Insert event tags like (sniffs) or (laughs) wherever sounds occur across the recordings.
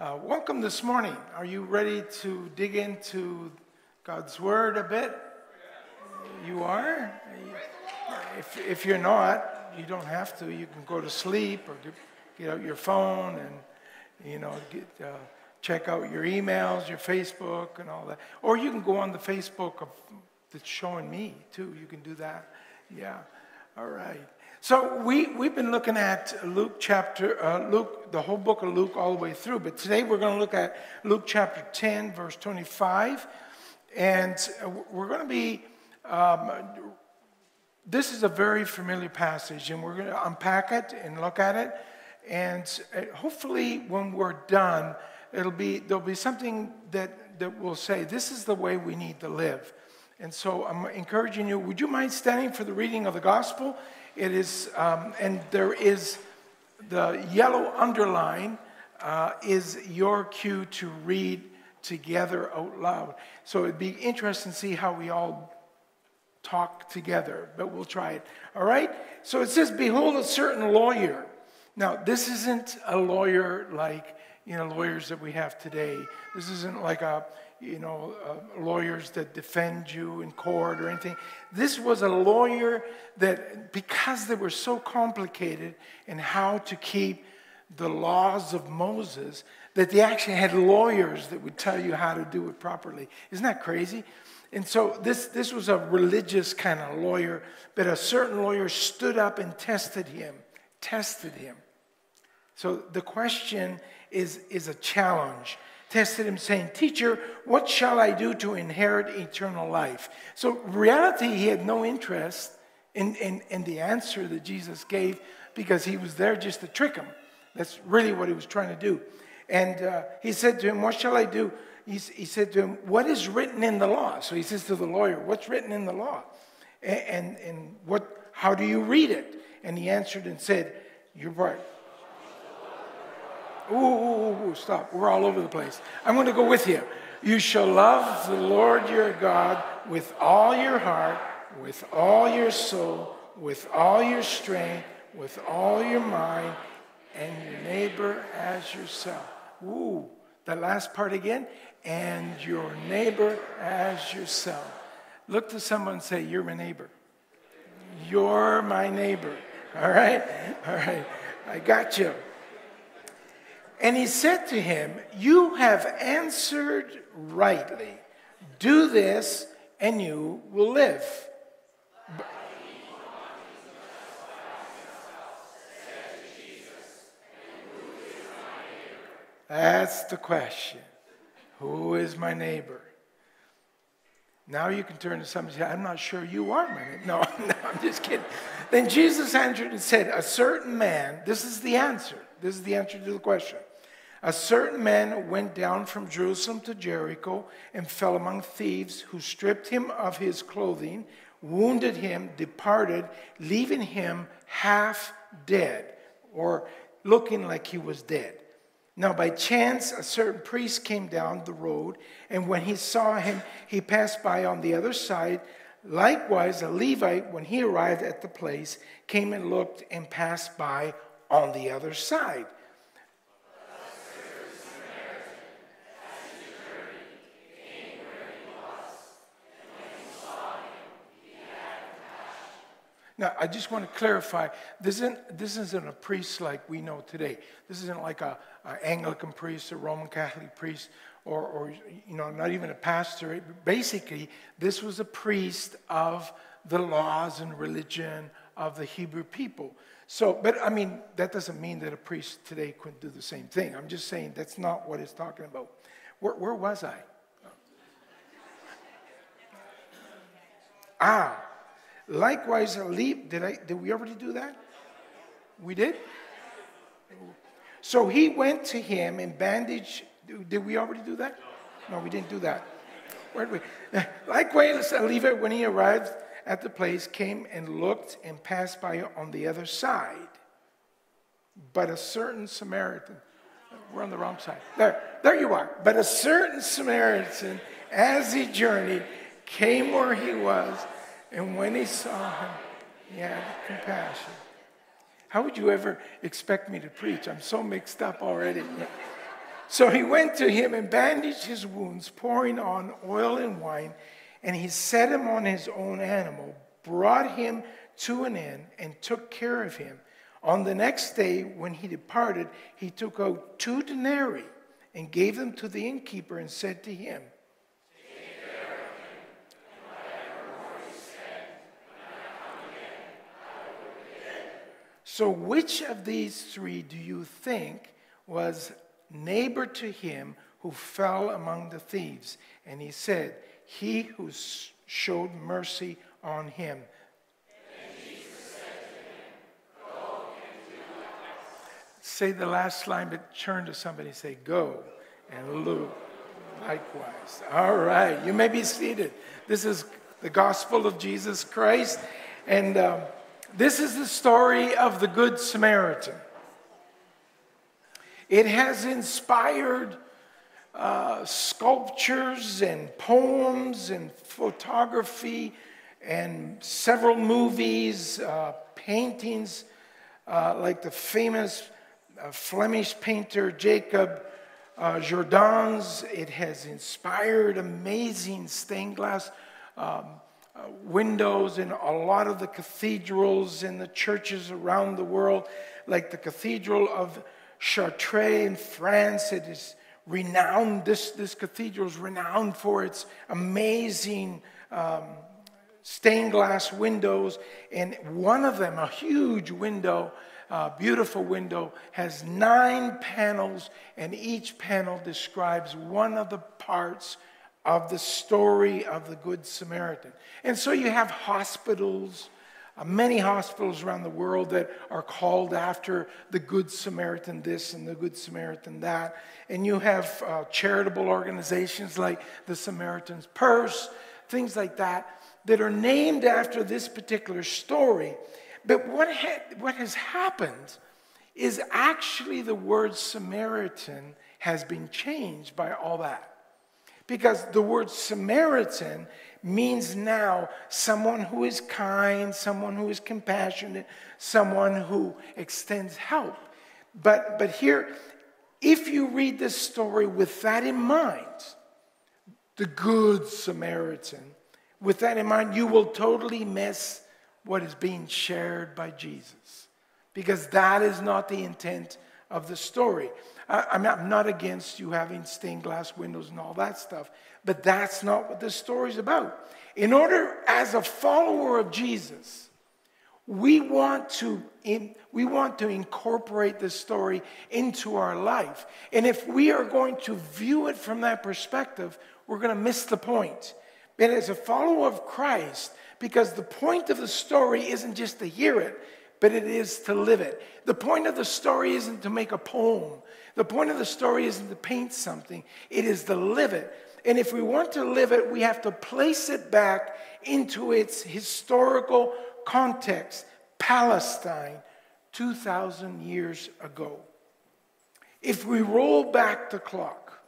Uh, welcome this morning. Are you ready to dig into God's Word a bit? You are? If, if you're not, you don't have to. You can go to sleep or get out your phone and, you know, get, uh, check out your emails, your Facebook, and all that. Or you can go on the Facebook of, that's showing me, too. You can do that. Yeah. All right. So we, we've been looking at Luke chapter, uh, Luke, the whole book of Luke all the way through, but today we're going to look at Luke chapter 10, verse 25. And uh, we're going to be, um, this is a very familiar passage, and we're going to unpack it and look at it. And uh, hopefully, when we're done, it'll be, there'll be something that, that will say, this is the way we need to live. And so I'm encouraging you, would you mind standing for the reading of the gospel? It is, um, and there is the yellow underline uh, is your cue to read together out loud. So it'd be interesting to see how we all talk together, but we'll try it. All right? So it says, Behold, a certain lawyer. Now, this isn't a lawyer like, you know, lawyers that we have today. This isn't like a, you know, uh, lawyers that defend you in court or anything. This was a lawyer that, because they were so complicated in how to keep the laws of Moses, that they actually had lawyers that would tell you how to do it properly. Isn't that crazy? And so this, this was a religious kind of lawyer, but a certain lawyer stood up and tested him, tested him. So the question is, is a challenge tested him, saying, Teacher, what shall I do to inherit eternal life? So, reality, he had no interest in, in, in the answer that Jesus gave because he was there just to trick him. That's really what he was trying to do. And uh, he said to him, What shall I do? He, he, said to him, What is written in the law? So he says to the lawyer, What's written in the law? And, and, and what, how do you read it? And he answered and said, You're right. Ooh, ooh, ooh, stop. We're all over the place. I'm going to go with you. You shall love the Lord your God with all your heart, with all your soul, with all your strength, with all your mind, and your neighbor as yourself. Ooh, that last part again. And your neighbor as yourself. Look to someone and say, You're my neighbor. You're my neighbor. All right? All right. I got you. And he said to him, You have answered rightly. Do this, and you will live. That's the question. Who is my neighbor? Now you can turn to somebody and say, I'm not sure you are my neighbor. (laughs) No, (laughs) no, I'm just kidding. Then Jesus answered and said, A certain man, this is the answer. This is the answer to the question. A certain man went down from Jerusalem to Jericho and fell among thieves who stripped him of his clothing, wounded him, departed, leaving him half dead or looking like he was dead. Now, by chance, a certain priest came down the road, and when he saw him, he passed by on the other side. Likewise, a Levite, when he arrived at the place, came and looked and passed by on the other side. Now, I just want to clarify this isn't, this isn't a priest like we know today. This isn't like a, a Anglican priest, a Roman Catholic priest, or, or, you know, not even a pastor. Basically, this was a priest of the laws and religion of the Hebrew people. So, but I mean, that doesn't mean that a priest today couldn't do the same thing. I'm just saying that's not what it's talking about. Where, where was I? Ah, Likewise, a leap. Did I? Did we already do that? We did. So he went to him and bandaged. Did we already do that? No, we didn't do that. Where did we? (laughs) Likewise, a Levite, when he arrived at the place, came and looked and passed by on the other side. But a certain Samaritan, we're on the wrong side. There, there you are. But a certain Samaritan, as he journeyed, came where he was and when he saw him, he had compassion. How would you ever expect me to preach? I'm so mixed up already. So he went to him and bandaged his wounds, pouring on oil and wine, and he set him on his own animal, brought him to an inn, and took care of him. On the next day, when he departed, he took out two denarii and gave them to the innkeeper and said to him, So, which of these three do you think was neighbor to him who fell among the thieves? And he said, He who showed mercy on him. Say the last line, but turn to somebody and say, Go and look likewise. All right, you may be seated. This is the gospel of Jesus Christ. And. Um, this is the story of the Good Samaritan. It has inspired uh, sculptures and poems and photography and several movies, uh, paintings, uh, like the famous uh, Flemish painter Jacob uh, Jordaens. It has inspired amazing stained glass um, uh, windows in a lot of the cathedrals in the churches around the world, like the Cathedral of Chartres in France. It is renowned, this, this cathedral is renowned for its amazing um, stained glass windows. And one of them, a huge window, beautiful window, has nine panels, and each panel describes one of the parts of the story of the Good Samaritan. And so you have hospitals, uh, many hospitals around the world that are called after the Good Samaritan this and the Good Samaritan that. And you have uh, charitable organizations like the Samaritan's Purse, things like that, that are named after this particular story. But what, ha- what has happened is actually the word Samaritan has been changed by all that. Because the word Samaritan means now someone who is kind, someone who is compassionate, someone who extends help. But, but here, if you read this story with that in mind, the good Samaritan, with that in mind, you will totally miss what is being shared by Jesus. Because that is not the intent of the story. I'm not against you having stained glass windows and all that stuff, but that's not what this story is about. In order, as a follower of Jesus, we want to in, we want to incorporate this story into our life. And if we are going to view it from that perspective, we're going to miss the point. And as a follower of Christ, because the point of the story isn't just to hear it, but it is to live it. The point of the story isn't to make a poem. The point of the story isn't to paint something, it is to live it. And if we want to live it, we have to place it back into its historical context Palestine, 2,000 years ago. If we roll back the clock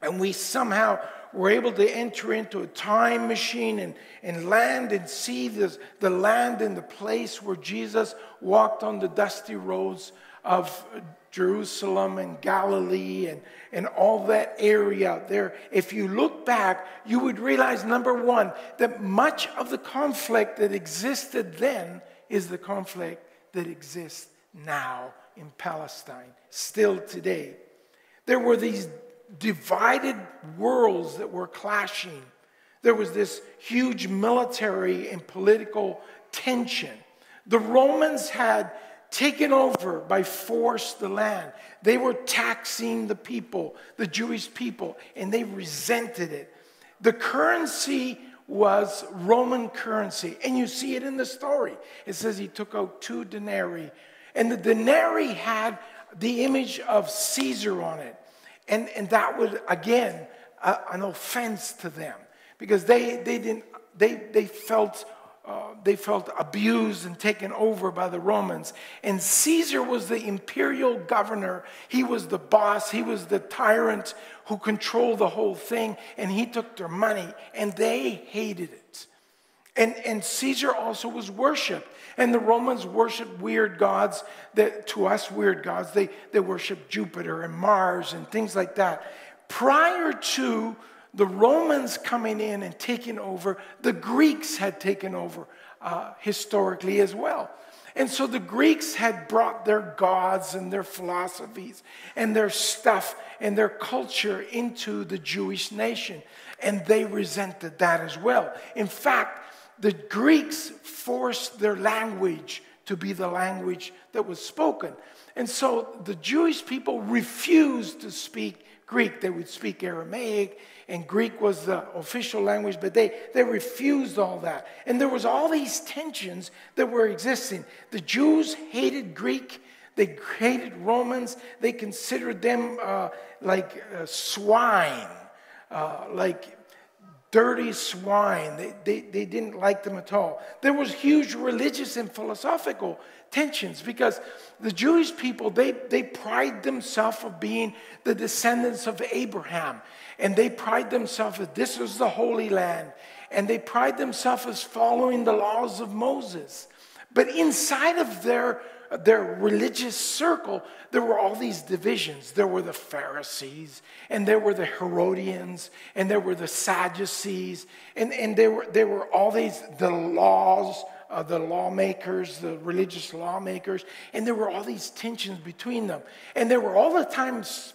and we somehow were able to enter into a time machine and, and land and see this, the land and the place where Jesus walked on the dusty roads of Jerusalem and Galilee and, and all that area out there, if you look back, you would realize number one, that much of the conflict that existed then is the conflict that exists now in Palestine, still today. There were these divided worlds that were clashing. There was this huge military and political tension. The Romans had taken over by force the land. They were taxing the people, the Jewish people, and they resented it. The currency was Roman currency, and you see it in the story. It says he took out two denarii, and the denarii had the image of Caesar on it. And, and that was, again, a, an offense to them because they, they, didn't, they, they felt uh, they felt abused and taken over by the Romans. And Caesar was the imperial governor. He was the boss. He was the tyrant who controlled the whole thing. And he took their money, and they hated it. And, and Caesar also was worshiped. And the Romans worshiped weird gods that to us, weird gods, they, they worship Jupiter and Mars and things like that. Prior to the Romans coming in and taking over, the Greeks had taken over uh, historically as well. And so the Greeks had brought their gods and their philosophies and their stuff and their culture into the Jewish nation. And they resented that as well. In fact, the Greeks forced their language to be the language that was spoken. And so the Jewish people refused to speak Greek. They would speak Aramaic, and Greek was the official language, but they, they refused all that. And there was all these tensions that were existing. The Jews hated Greek. They hated Romans. They considered them uh, like uh, swine, uh, like dirty swine. They, they, they didn't like them at all. There was huge religious and philosophical tensions because the Jewish people, they, they pride themselves of being the descendants of Abraham. And they pride themselves that this is the Holy Land. And they pride themselves as following the laws of Moses. But inside of their their religious circle, there were all these divisions. There were the Pharisees, and there were the Herodians, and there were the Sadducees, and, and there, were, there were all these, the laws, uh, the lawmakers, the religious lawmakers, and there were all these tensions between them. And there were all the times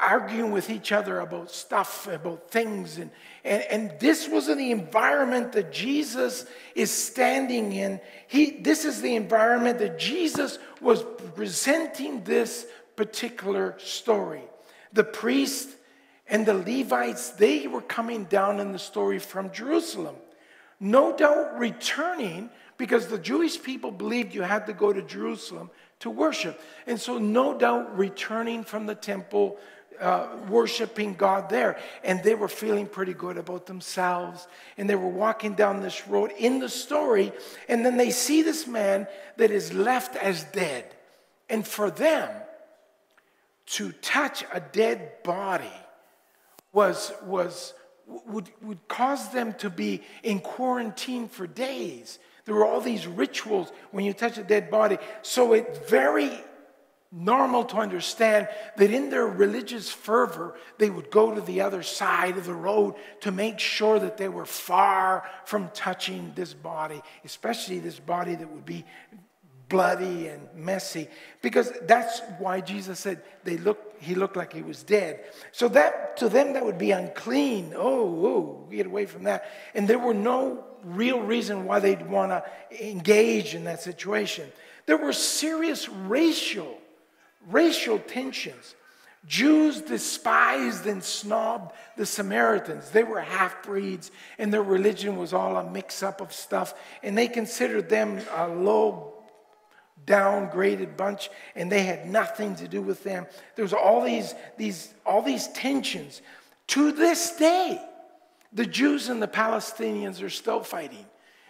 arguing with each other about stuff, about things. And, and, and this was the environment that Jesus is standing in. He, this is the environment that Jesus was presenting this particular story. The priest and the Levites, they were coming down in the story from Jerusalem. No doubt returning because the Jewish people believed you had to go to Jerusalem to worship. And so, no doubt, returning from the temple uh, worshiping God there. And they were feeling pretty good about themselves. And they were walking down this road in the story. And then they see this man that is left as dead. And for them, to touch a dead body was, was, would, would cause them to be in quarantine for days. There were all these rituals when you touch a dead body. So it very normal to understand that in their religious fervor, they would go to the other side of the road to make sure that they were far from touching this body, especially this body that would be bloody and messy because that's why jesus said they look he looked like he was dead. So that to them that would be unclean. Oh oh get away from that. And there were no real reason why they'd want to engage in that situation. There were serious racial racial tensions. Jews despised and snobbed the Samaritans. They were half breeds, and their religion was all a mix up of stuff. And they considered them a low, downgraded bunch, and they had nothing to do with them. There was all these, these, all these tensions. To this day, the Jews and the Palestinians are still fighting.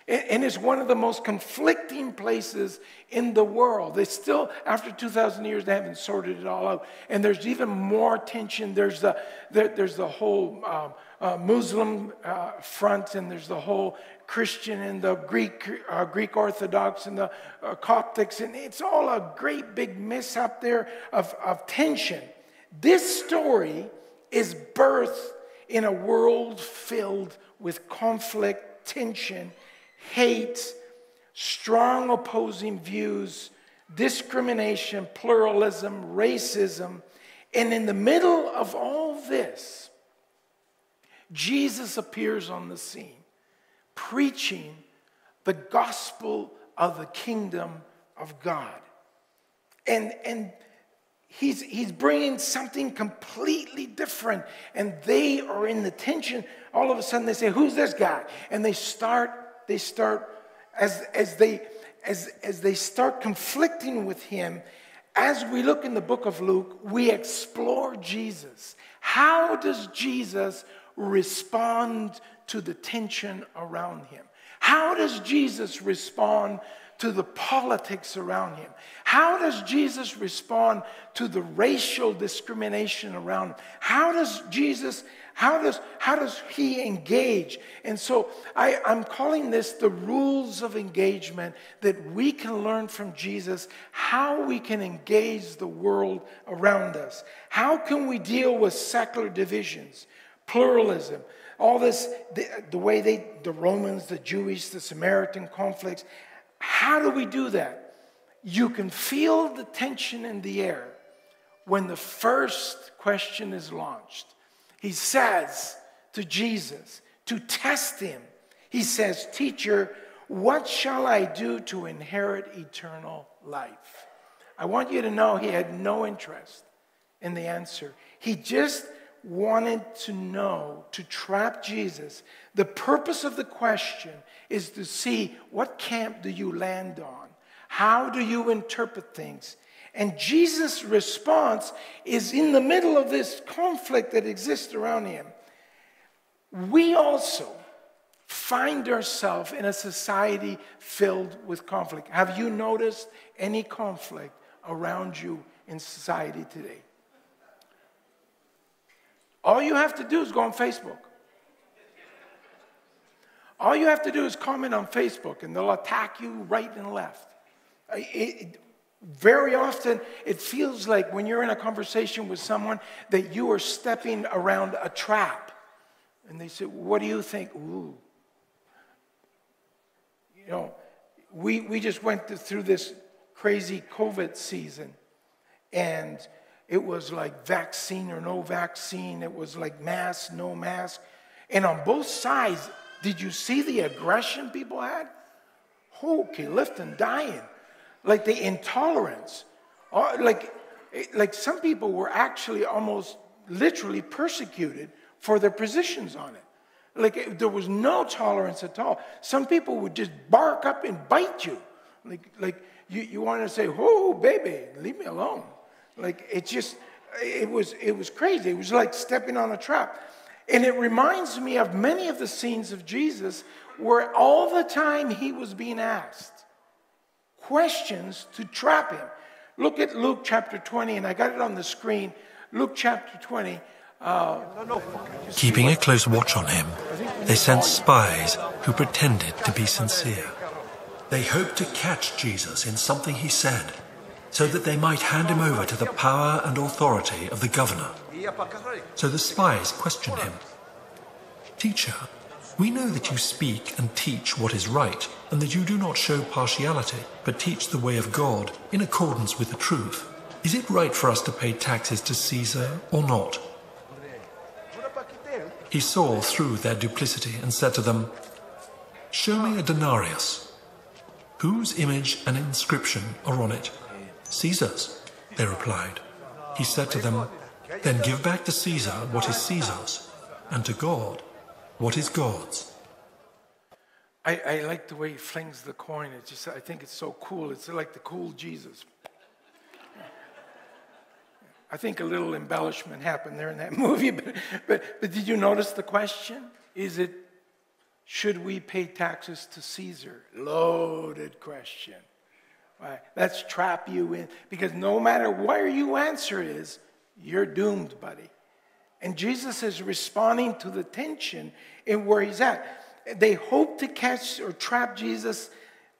And it's one of the most conflicting places in the world. They still, after 2,000 years, they haven't sorted it all out. And there's even more tension. There's the, there's the whole um, uh, Muslim uh, front, and there's the whole Christian and the Greek, uh, Greek Orthodox and the uh, Coptics. And it's all a great big mess up there of, of tension. This story is birthed in a world filled with conflict, tension, hate, strong opposing views, discrimination, pluralism, racism. And in the middle of all this, Jesus appears on the scene, preaching the gospel of the kingdom of God. And, and he's, he's bringing something completely different. And they are in the tension. All of a sudden, they say, Who's this guy? And they start they start, as, as, they, as, as they start conflicting with him, as we look in the book of Luke, we explore Jesus. How does Jesus respond to the tension around him? How does Jesus respond to the politics around him? How does Jesus respond to the racial discrimination around him? How does Jesus, how does, how does he engage? And so I, I'm calling this the rules of engagement that we can learn from Jesus how we can engage the world around us. How can we deal with secular divisions, pluralism? all this, the, the, way they, the Romans, the Jewish, the Samaritan conflicts, how do we do that? You can feel the tension in the air when the first question is launched. He says to Jesus, to test him, he says, Teacher, what shall I do to inherit eternal life? I want you to know he had no interest in the answer. He just wanted to know, to trap Jesus. The purpose of the question is to see what camp do you land on? How do you interpret things? And Jesus' response is in the middle of this conflict that exists around him. We also find ourselves in a society filled with conflict. Have you noticed any conflict around you in society today? All you have to do is go on Facebook. All you have to do is comment on Facebook and they'll attack you right and left. It, very often, it feels like when you're in a conversation with someone that you are stepping around a trap. And they say, What do you think? Ooh. You know, we, we just went through this crazy COVID season. And it was like vaccine or no vaccine. It was like mask, no mask. And on both sides, did you see the aggression people had? Okay, lifting, dying. Like the intolerance. Like, like some people were actually almost literally persecuted for their positions on it. Like there was no tolerance at all. Some people would just bark up and bite you. Like, like you, you want to say, oh, baby, leave me alone. Like it just, it was, it was crazy. It was like stepping on a trap. And it reminds me of many of the scenes of Jesus where all the time he was being asked questions to trap him. Look at Luke chapter 20, and I got it on the screen. Luke chapter 20. Uh, Keeping a close watch on him, they sent spies who pretended to be sincere. They hoped to catch Jesus in something he said so that they might hand him over to the power and authority of the governor. So the spies questioned him. Teacher, we know that you speak and teach what is right, and that you do not show partiality, but teach the way of God in accordance with the truth. Is it right for us to pay taxes to Caesar or not? He saw through their duplicity and said to them, Show me a denarius. Whose image and inscription are on it? Caesar's, they replied. He said to them, Then give back to Caesar what is Caesar's, and to God what is God's. I, I like the way he flings the coin. It's just, I think it's so cool. It's like the cool Jesus. I think a little embellishment happened there in that (laughs) movie, but, but, but did you notice the question? Is it, should we pay taxes to Caesar? Loaded question. Right? Let's trap you in. Because no matter where you answer is, you're doomed, buddy. And Jesus is responding to the tension in where he's at. They hope to catch or trap Jesus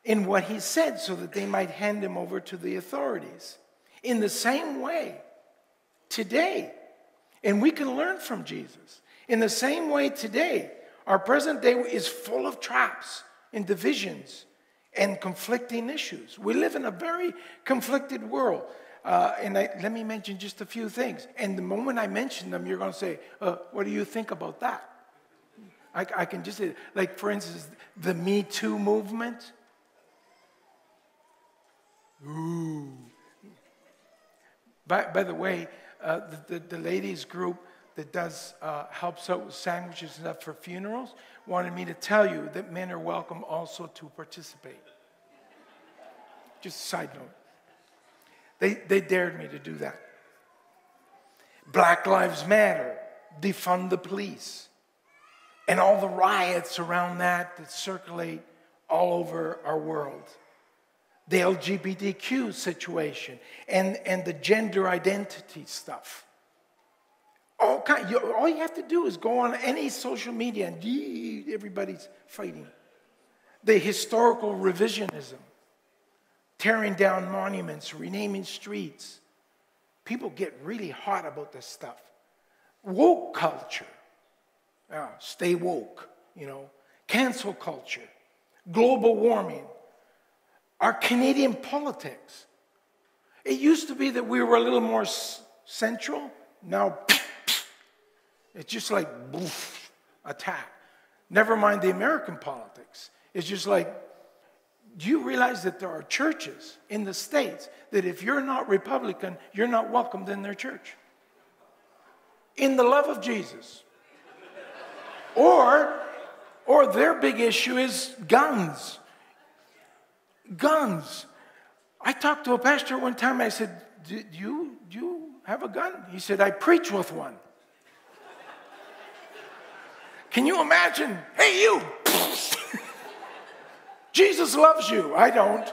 in what he said so that they might hand him over to the authorities. In the same way, today, and we can learn from Jesus. In the same way, today, our present day is full of traps and divisions and conflicting issues. We live in a very conflicted world. Uh, and I, let me mention just a few things. And the moment I mention them, you're going to say, uh, What do you think about that? I, I, can just say, like, for instance, the Me Too movement. Ooh. By, by the way, uh, the, the, the ladies group that does uh, helps out with sandwiches and stuff for funerals wanted me to tell you that men are welcome also to participate. Just a side note. They, they dared me to do that. Black Lives Matter, defund the police, and all the riots around that that circulate all over our world. the LGBTQ situation and, and the gender identity stuff. All, kind, you, all you have to do is go on any social media and everybody's fighting. The historical revisionism, tearing down monuments, renaming streets. People get really hot about this stuff. Woke culture. Yeah, stay woke, you know. Cancel culture. Global warming our Canadian politics. It used to be that we were a little more central. Now, (sniffs) it's just like boof, attack. Never mind the American politics. It's just like, do you realize that there are churches in the States that if you're not Republican, you're not welcomed in their church? In the love of Jesus. or, or their big issue is guns guns. I talked to a pastor one time. I said, do you, do you have a gun? He said, I preach with one. Can you imagine? Hey, you! (laughs) Jesus loves you. I don't.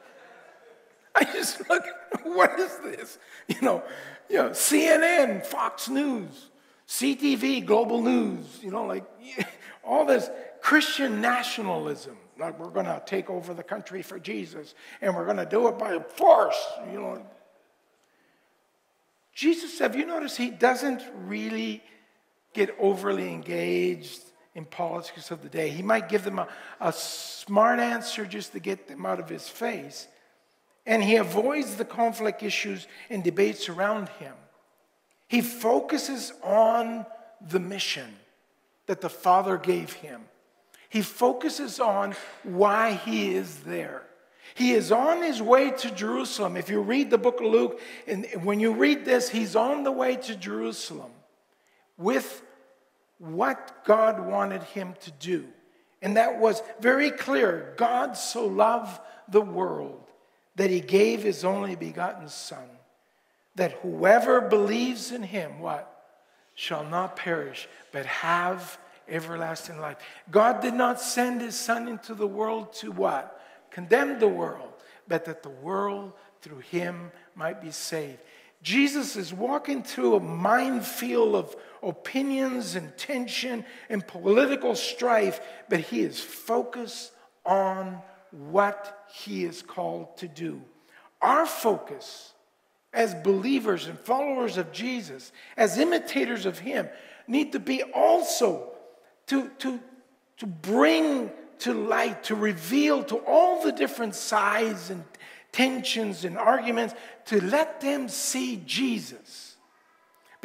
(laughs) I just look, what is this? You know, you know, CNN, Fox News, CTV, Global News, you know, like (laughs) all this Christian nationalism like we're going to take over the country for Jesus and we're going to do it by force, you know. Jesus, have you noticed he doesn't really get overly engaged in politics of the day? He might give them a, a smart answer just to get them out of his face. And he avoids the conflict issues and debates around him. He focuses on the mission that the Father gave him. He focuses on why he is there. He is on his way to Jerusalem. If you read the book of Luke, and when you read this, he's on the way to Jerusalem with what God wanted him to do. And that was very clear. God so loved the world that he gave his only begotten Son, that whoever believes in him, what? Shall not perish, but have everlasting life. God did not send his son into the world to what? Condemn the world, but that the world through him might be saved. Jesus is walking through a minefield of opinions and tension and political strife, but he is focused on what he is called to do. Our focus as believers and followers of Jesus, as imitators of him, need to be also to, to, to bring to light, to reveal to all the different sides and tensions and arguments, to let them see Jesus.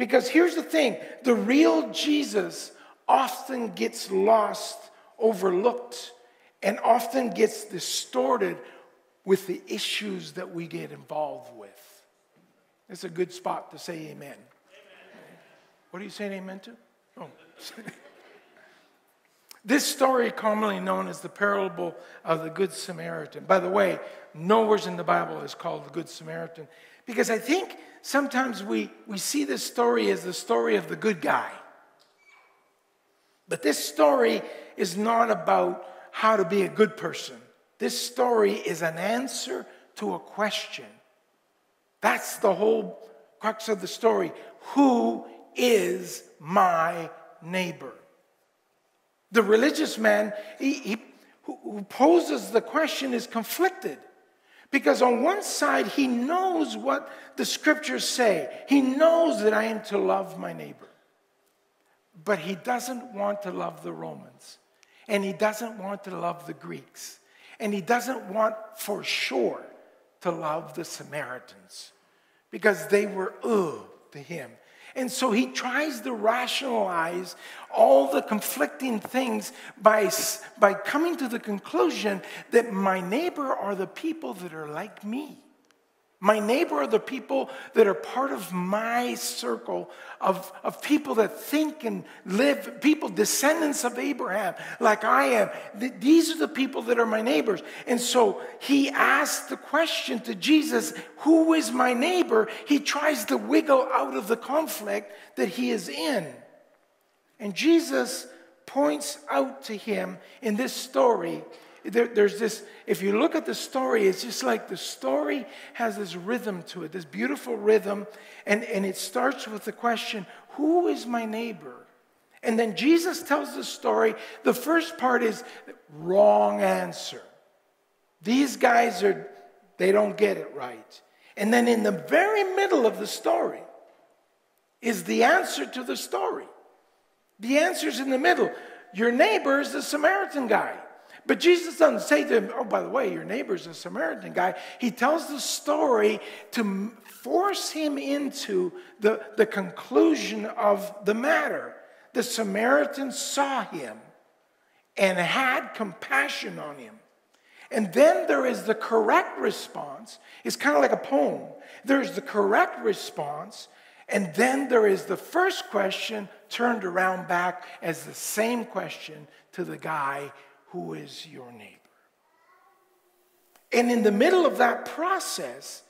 Because here's the thing the real Jesus often gets lost, overlooked, and often gets distorted with the issues that we get involved with. It's a good spot to say amen. amen. What are you saying amen to? Oh. (laughs) This story, commonly known as the parable of the Good Samaritan. By the way, nowhere in the Bible is called the Good Samaritan because I think sometimes we, we see this story as the story of the good guy. But this story is not about how to be a good person. This story is an answer to a question. That's the whole crux of the story. Who is my neighbor? The religious man he, he, who poses the question is conflicted. Because on one side, he knows what the scriptures say. He knows that I am to love my neighbor. But he doesn't want to love the Romans. And he doesn't want to love the Greeks. And he doesn't want for sure to love the Samaritans because they were ugh to him. And so he tries to rationalize all the conflicting things by, by coming to the conclusion that my neighbor are the people that are like me. My neighbor are the people that are part of my circle of, of people that think and live, people, descendants of Abraham, like I am. These are the people that are my neighbors. And so he asked the question to Jesus, Who is my neighbor? He tries to wiggle out of the conflict that he is in. And Jesus points out to him in this story there, there's this, if you look at the story, it's just like the story has this rhythm to it, this beautiful rhythm. And, and it starts with the question, Who is my neighbor? And then Jesus tells the story. The first part is wrong answer. These guys are, they don't get it right. And then in the very middle of the story is the answer to the story. The answer's in the middle. Your neighbor is the Samaritan guy. But Jesus doesn't say to him, oh, by the way, your neighbor's a Samaritan guy. He tells the story to force him into the, the conclusion of the matter. The Samaritan saw him and had compassion on him. And then there is the correct response. It's kind of like a poem. There's the correct response, and then there is the first question turned around back as the same question to the guy who is your neighbor. And in the middle of that process,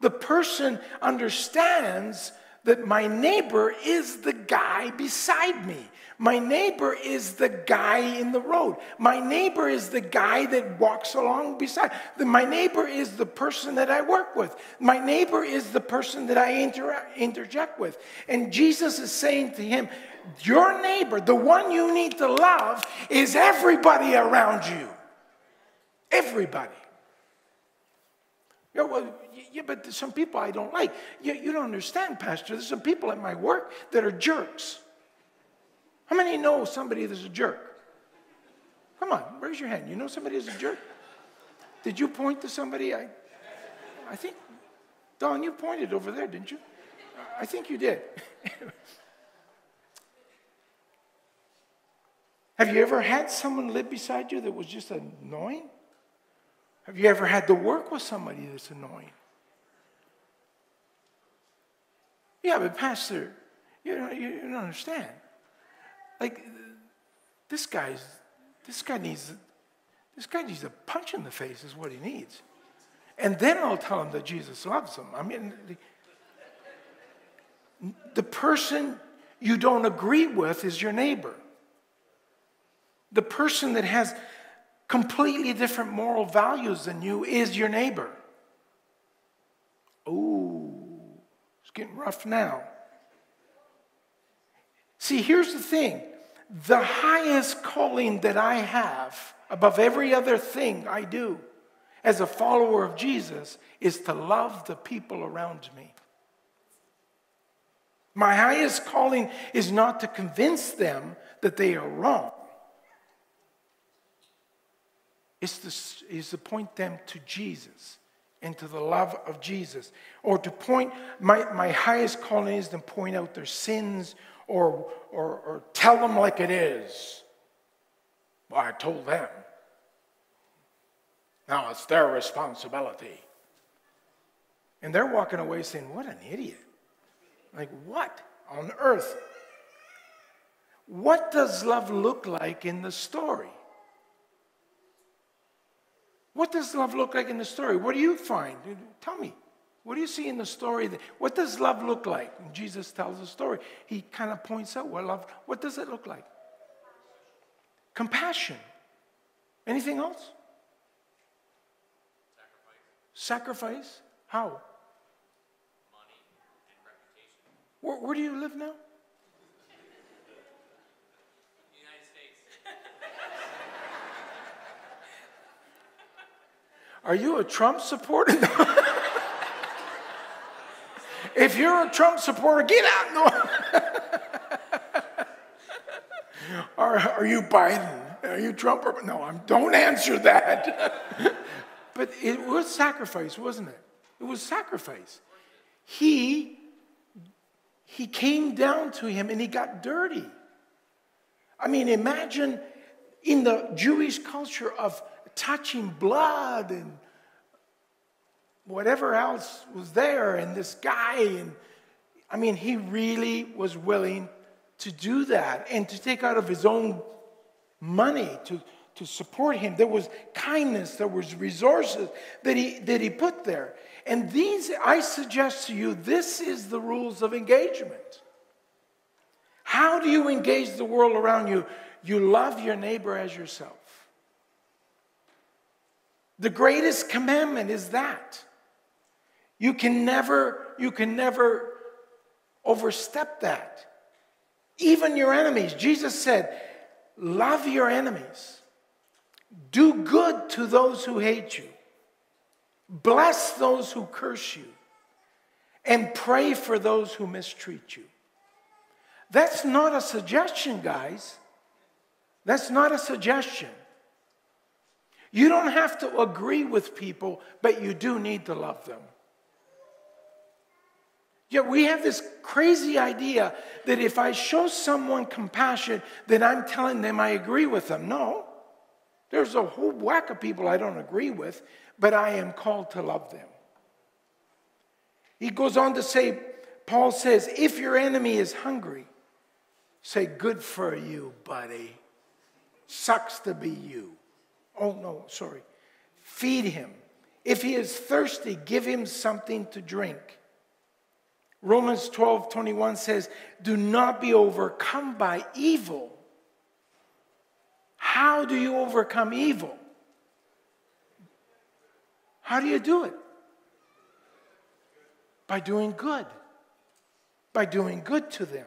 the person understands that my neighbor is the guy beside me. My neighbor is the guy in the road. My neighbor is the guy that walks along beside. My neighbor is the person that I work with. My neighbor is the person that I inter- interject with. And Jesus is saying to him, Your neighbor, the one you need to love, is everybody around you. Everybody. Well, yeah, but some people I don't like. You, you don't understand, Pastor. There's some people at my work that are jerks. How many know somebody that's a jerk? Come on, raise your hand. You know somebody that's a jerk? Did you point to somebody? I, I think, Don, you pointed over there, didn't you? I think you did. (laughs) Have you ever had someone live beside you that was just annoying? Have you ever had to work with somebody that's annoying? Yeah, but Pastor, you don't, you don't understand. Like, this guy's, this guy needs, this guy needs a punch in the face is what he needs. And then I'll tell him that Jesus loves him. I mean, the, the person you don't agree with is your neighbor. The person that has completely different moral values than you is your neighbor. Ooh, it's getting rough now. See, here's the thing the highest calling that I have above every other thing I do as a follower of Jesus is to love the people around me. My highest calling is not to convince them that they are wrong is to, is to point them to Jesus and to the love of Jesus. Or to point, my, my highest calling is to point out their sins or, or, or tell them like it is. Well, I told them. Now it's their responsibility. And they're walking away saying, What an idiot. Like, what on earth? What does love look like in the story? What does love look like in the story? What do you find? Tell me. What do you see in the story? What does love look like? When Jesus tells the story, he kind of points out what love, what does it look like? Compassion. Anything else? Sacrifice. Sacrifice? How? Money and reputation. Where, where do you live now? Are you a Trump supporter? (laughs) if you're a Trump supporter, get out. No. (laughs) are, are you Biden? Are you Trump? Or, no, I'm, don't answer that. (laughs) but it was sacrifice, wasn't it? It was sacrifice. He, he came down to him and he got dirty. I mean, imagine in the Jewish culture of touching blood and whatever else was there, and this guy. And I mean, he really was willing to do that and to take out of his own money to, to support him. There was kindness, there was resources that he, that he put there. And these, I suggest to you, this is the rules of engagement. How do you engage the world around you? You love your neighbor as yourself. The greatest commandment is that. You can never, you can never overstep that. Even your enemies. Jesus said, Love your enemies. Do good to those who hate you. Bless those who curse you. And pray for those who mistreat you. That's not a suggestion, guys. That's not a suggestion. You don't have to agree with people, but you do need to love them. Yet we have this crazy idea that if I show someone compassion, then I'm telling them I agree with them. No. There's a whole whack of people I don't agree with, but I am called to love them. He goes on to say, Paul says, if your enemy is hungry, say, good for you, buddy. Sucks to be you. Oh, no, sorry. Feed him. If he is thirsty, give him something to drink. Romans 12 21 says, Do not be overcome by evil. How do you overcome evil? How do you do it? By doing good, by doing good to them.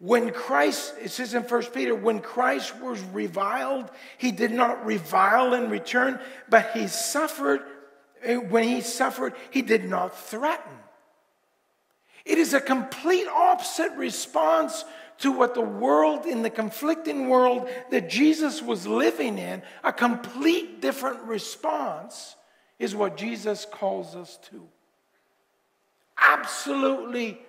When Christ, it says in 1 Peter, when Christ was reviled, he did not revile in return, but he suffered. Eh, when he suffered, he did not threaten. It is a complete opposite response to what the world, in the conflicting world that Jesus was living in, a complete different response is what Jesus calls us to. Absolutely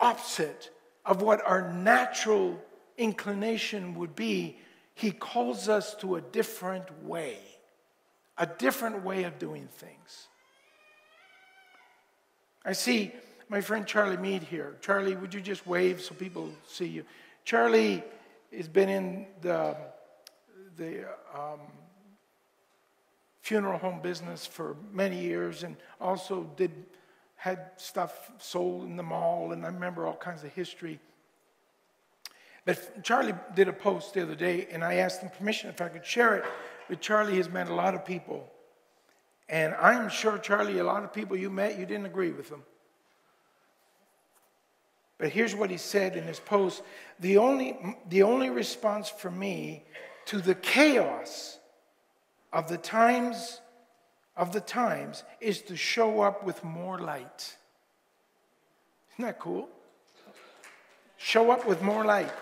opposite of what our natural inclination would be, he calls us to a different way, a different way of doing things. I see my friend Charlie Mead here. Charlie, would you just wave so people see you? Charlie has been in the, the um, funeral home business for many years and also did had stuff sold in the mall, and I remember all kinds of history. But Charlie did a post the other day, and I asked him permission if I could share it. But Charlie has met a lot of people. And I'm sure, Charlie, a lot of people you met, you didn't agree with them. But here's what he said in his post the only, the only response for me to the chaos of the times of the times is to show up with more light. Isn't that cool? Show up with more light.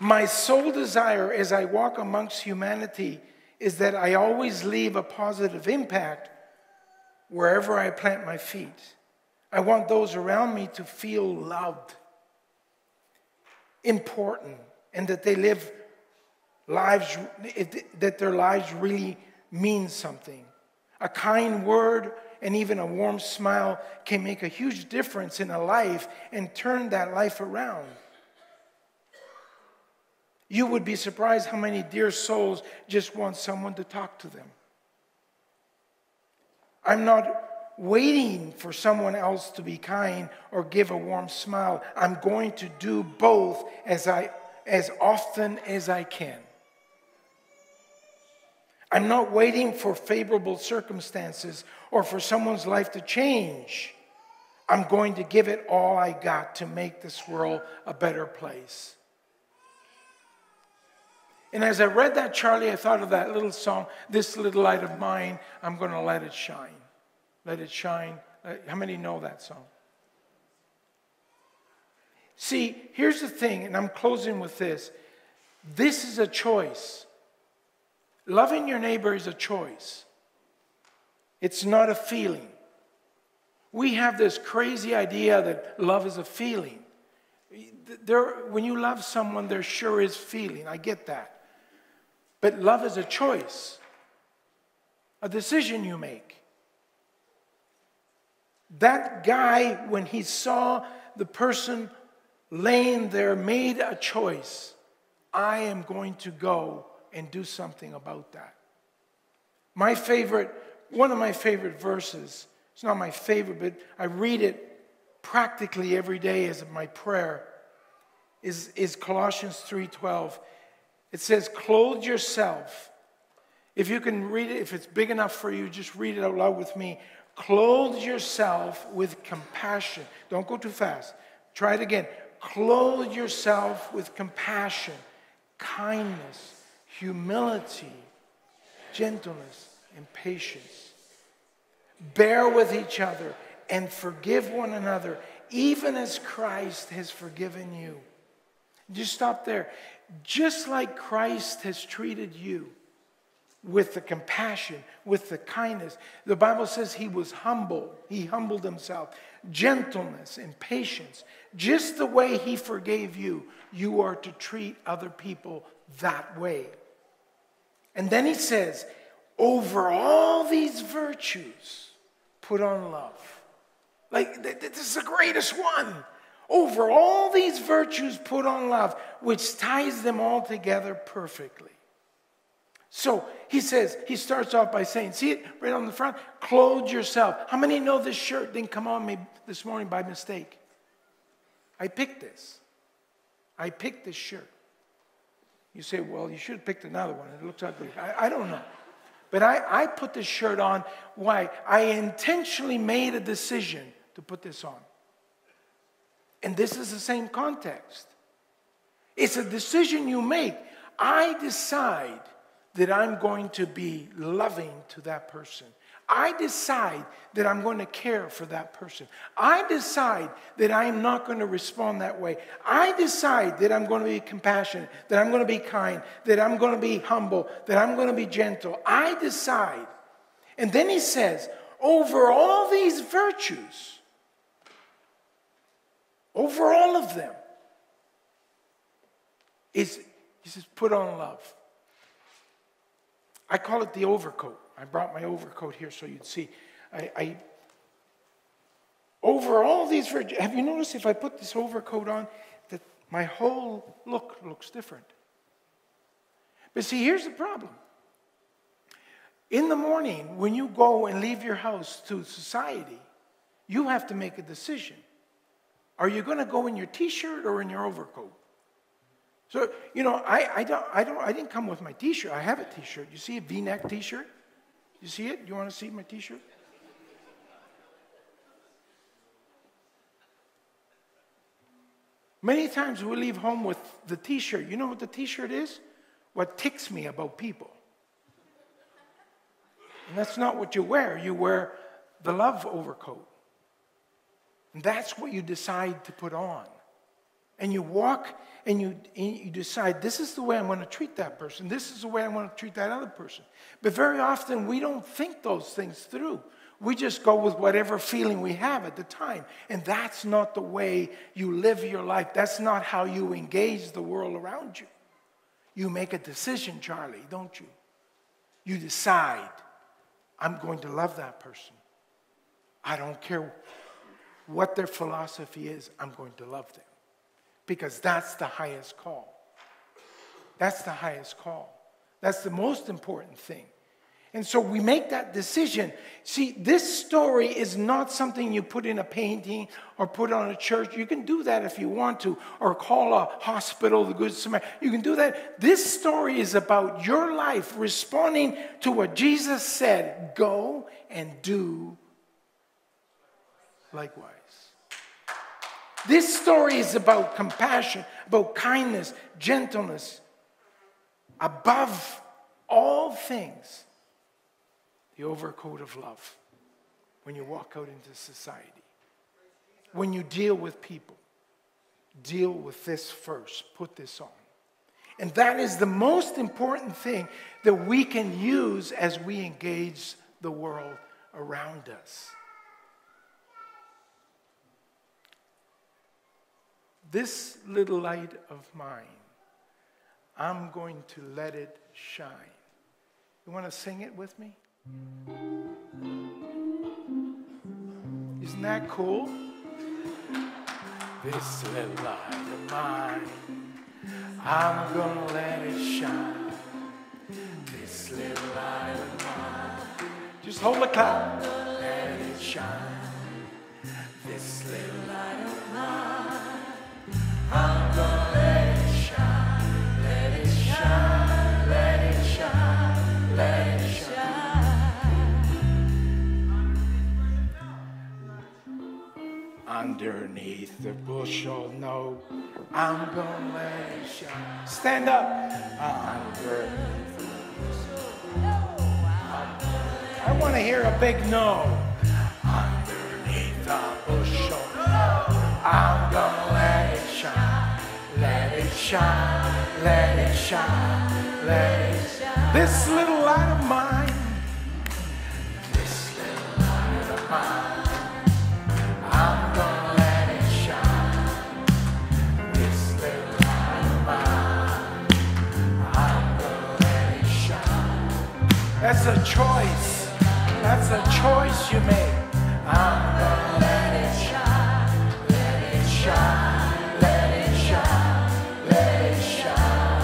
My sole desire as I walk amongst humanity is that I always leave a positive impact wherever I plant my feet. I want those around me to feel loved, important, and that they live lives, that their lives really means something. A kind word and even a warm smile can make a huge difference in a life and turn that life around. You would be surprised how many dear souls just want someone to talk to them. I'm not waiting for someone else to be kind or give a warm smile. I'm going to do both as I as often as I can. I'm not waiting for favorable circumstances or for someone's life to change. I'm going to give it all I got to make this world a better place. And as I read that, Charlie, I thought of that little song, This Little Light of Mine, I'm going to let it shine. Let it shine. Uh, how many know that song? See, here's the thing, and I'm closing with this. This is a choice. Loving your neighbor is a choice, it's not a feeling. We have this crazy idea that love is a feeling. There, when you love someone, there sure is feeling. I get that. But love is a choice, a decision you make. That guy, when he saw the person laying there, made a choice. I am going to go and do something about that. My favorite, one of my favorite verses, it's not my favorite, but I read it practically every day as my prayer, is, is Colossians 3:12. It says, clothe yourself If you can read it, if it's big enough for you, just read it out loud with me. Clothe yourself with compassion. Don't go too fast. Try it again. Clothe yourself with compassion, kindness, humility, gentleness, and patience. Bear with each other and forgive one another, even as Christ has forgiven you. Just stop there. Just like Christ has treated you with the compassion, with the kindness. The Bible says he was humble. He humbled himself. Gentleness and patience. Just the way he forgave you, you are to treat other people that way. And then he says, over all these virtues, put on love. Like, this is the greatest one. Over all these virtues, put on love, which ties them all together perfectly. So he says, he starts off by saying, see it right on the front? Clothe yourself. How many know this shirt didn't come on me this morning by mistake? I picked this. I picked this shirt. You say, well, you should have picked another one. It looks ugly. I, I don't know. But I, I put this shirt on. Why? I intentionally made a decision to put this on. And this is the same context. It's a decision you make. I decide that I'm going to be loving to that person. I decide that I'm going to care for that person. I decide that I'm not going to respond that way. I decide that I'm going to be compassionate, that I'm going to be kind, that I'm going to be humble, that I'm going to be gentle. I decide. And then he says, over all these virtues, over all of them, is, he says, put on love. I call it the overcoat. I brought my overcoat here so you'd see. I, I over all these, have you noticed if I put this overcoat on that my whole look looks different? But see, here's the problem. In the morning, when you go and leave your house to society, you have to make a decision. Are you going to go in your t shirt or in your overcoat? So, you know, I, I, don't, I, don't, I didn't come with my t shirt. I have a t shirt. You see a v neck t shirt? You see it? You want to see my t shirt? Many times we leave home with the t shirt. You know what the t shirt is? What ticks me about people. And that's not what you wear. You wear the love overcoat. And that's what you decide to put on and you walk and you, and you decide, this is the way I'm going to treat that person. This is the way I want to treat that other person. But very often we don't think those things through. We just go with whatever feeling we have at the time. And that's not the way you live your life. That's not how you engage the world around you. You make a decision, Charlie, don't you? You decide, I'm going to love that person. I don't care what their philosophy is, I'm going to love them because that's the highest call. That's the highest call. That's the most important thing. And so we make that decision. See, this story is not something you put in a painting or put on a church. You can do that if you want to, or call a hospital the Good Samaritan. You can do that. This story is about your life responding to what Jesus said go and do likewise. This story is about compassion, about kindness, gentleness. Above all things, the overcoat of love when you walk out into society. When you deal with people, deal with this first. Put this on. And that is the most important thing that we can use as we engage the world around us. This little light of mine, I'm going to let it shine. You want to sing it with me? Isn't that cool? This little light of mine, I'm gonna let it shine. This little light of mine, just hold the cloud, let it shine. This little light of mine. The bushel. No, I'm gonna it shine. Stand up. Underneath the I want to hear a big no. Underneath the bushel. no, I'm gonna it shine. Let it shine. Let it shine. Let it shine. This little light of mine. This little light of mine. That's a choice. That's a choice you make. I'm gonna let it shine. Let it shine. Let it shine. Let it shine.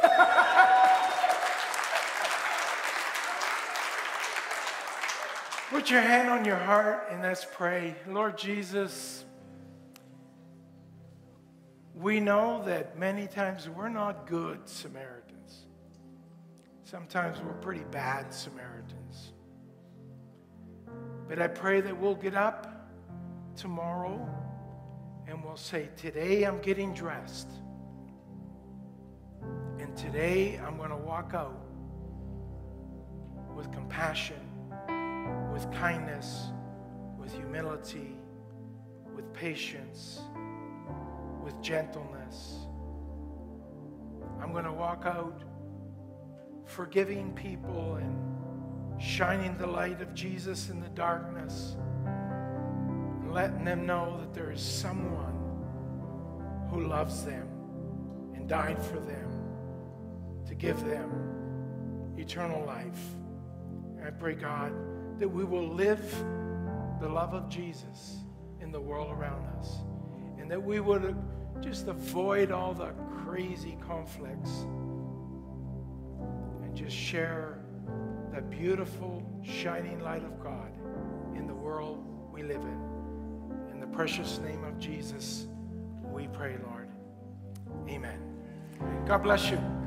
(laughs) Put your hand on your heart and let's pray. Lord Jesus, we know that many times we're not good Samaritans. Sometimes we're pretty bad Samaritans. But I pray that we'll get up tomorrow and we'll say, Today I'm getting dressed. And today I'm going to walk out with compassion, with kindness, with humility, with patience, with gentleness. I'm going to walk out forgiving people and shining the light of Jesus in the darkness, and letting them know that there is someone who loves them and died for them to give them eternal life. And I pray, God, that we will live the love of Jesus in the world around us. And that we would just avoid all the crazy conflicts and just share the beautiful, shining light of God in the world we live in. In the precious name of Jesus, we pray, Lord. Amen. God bless you.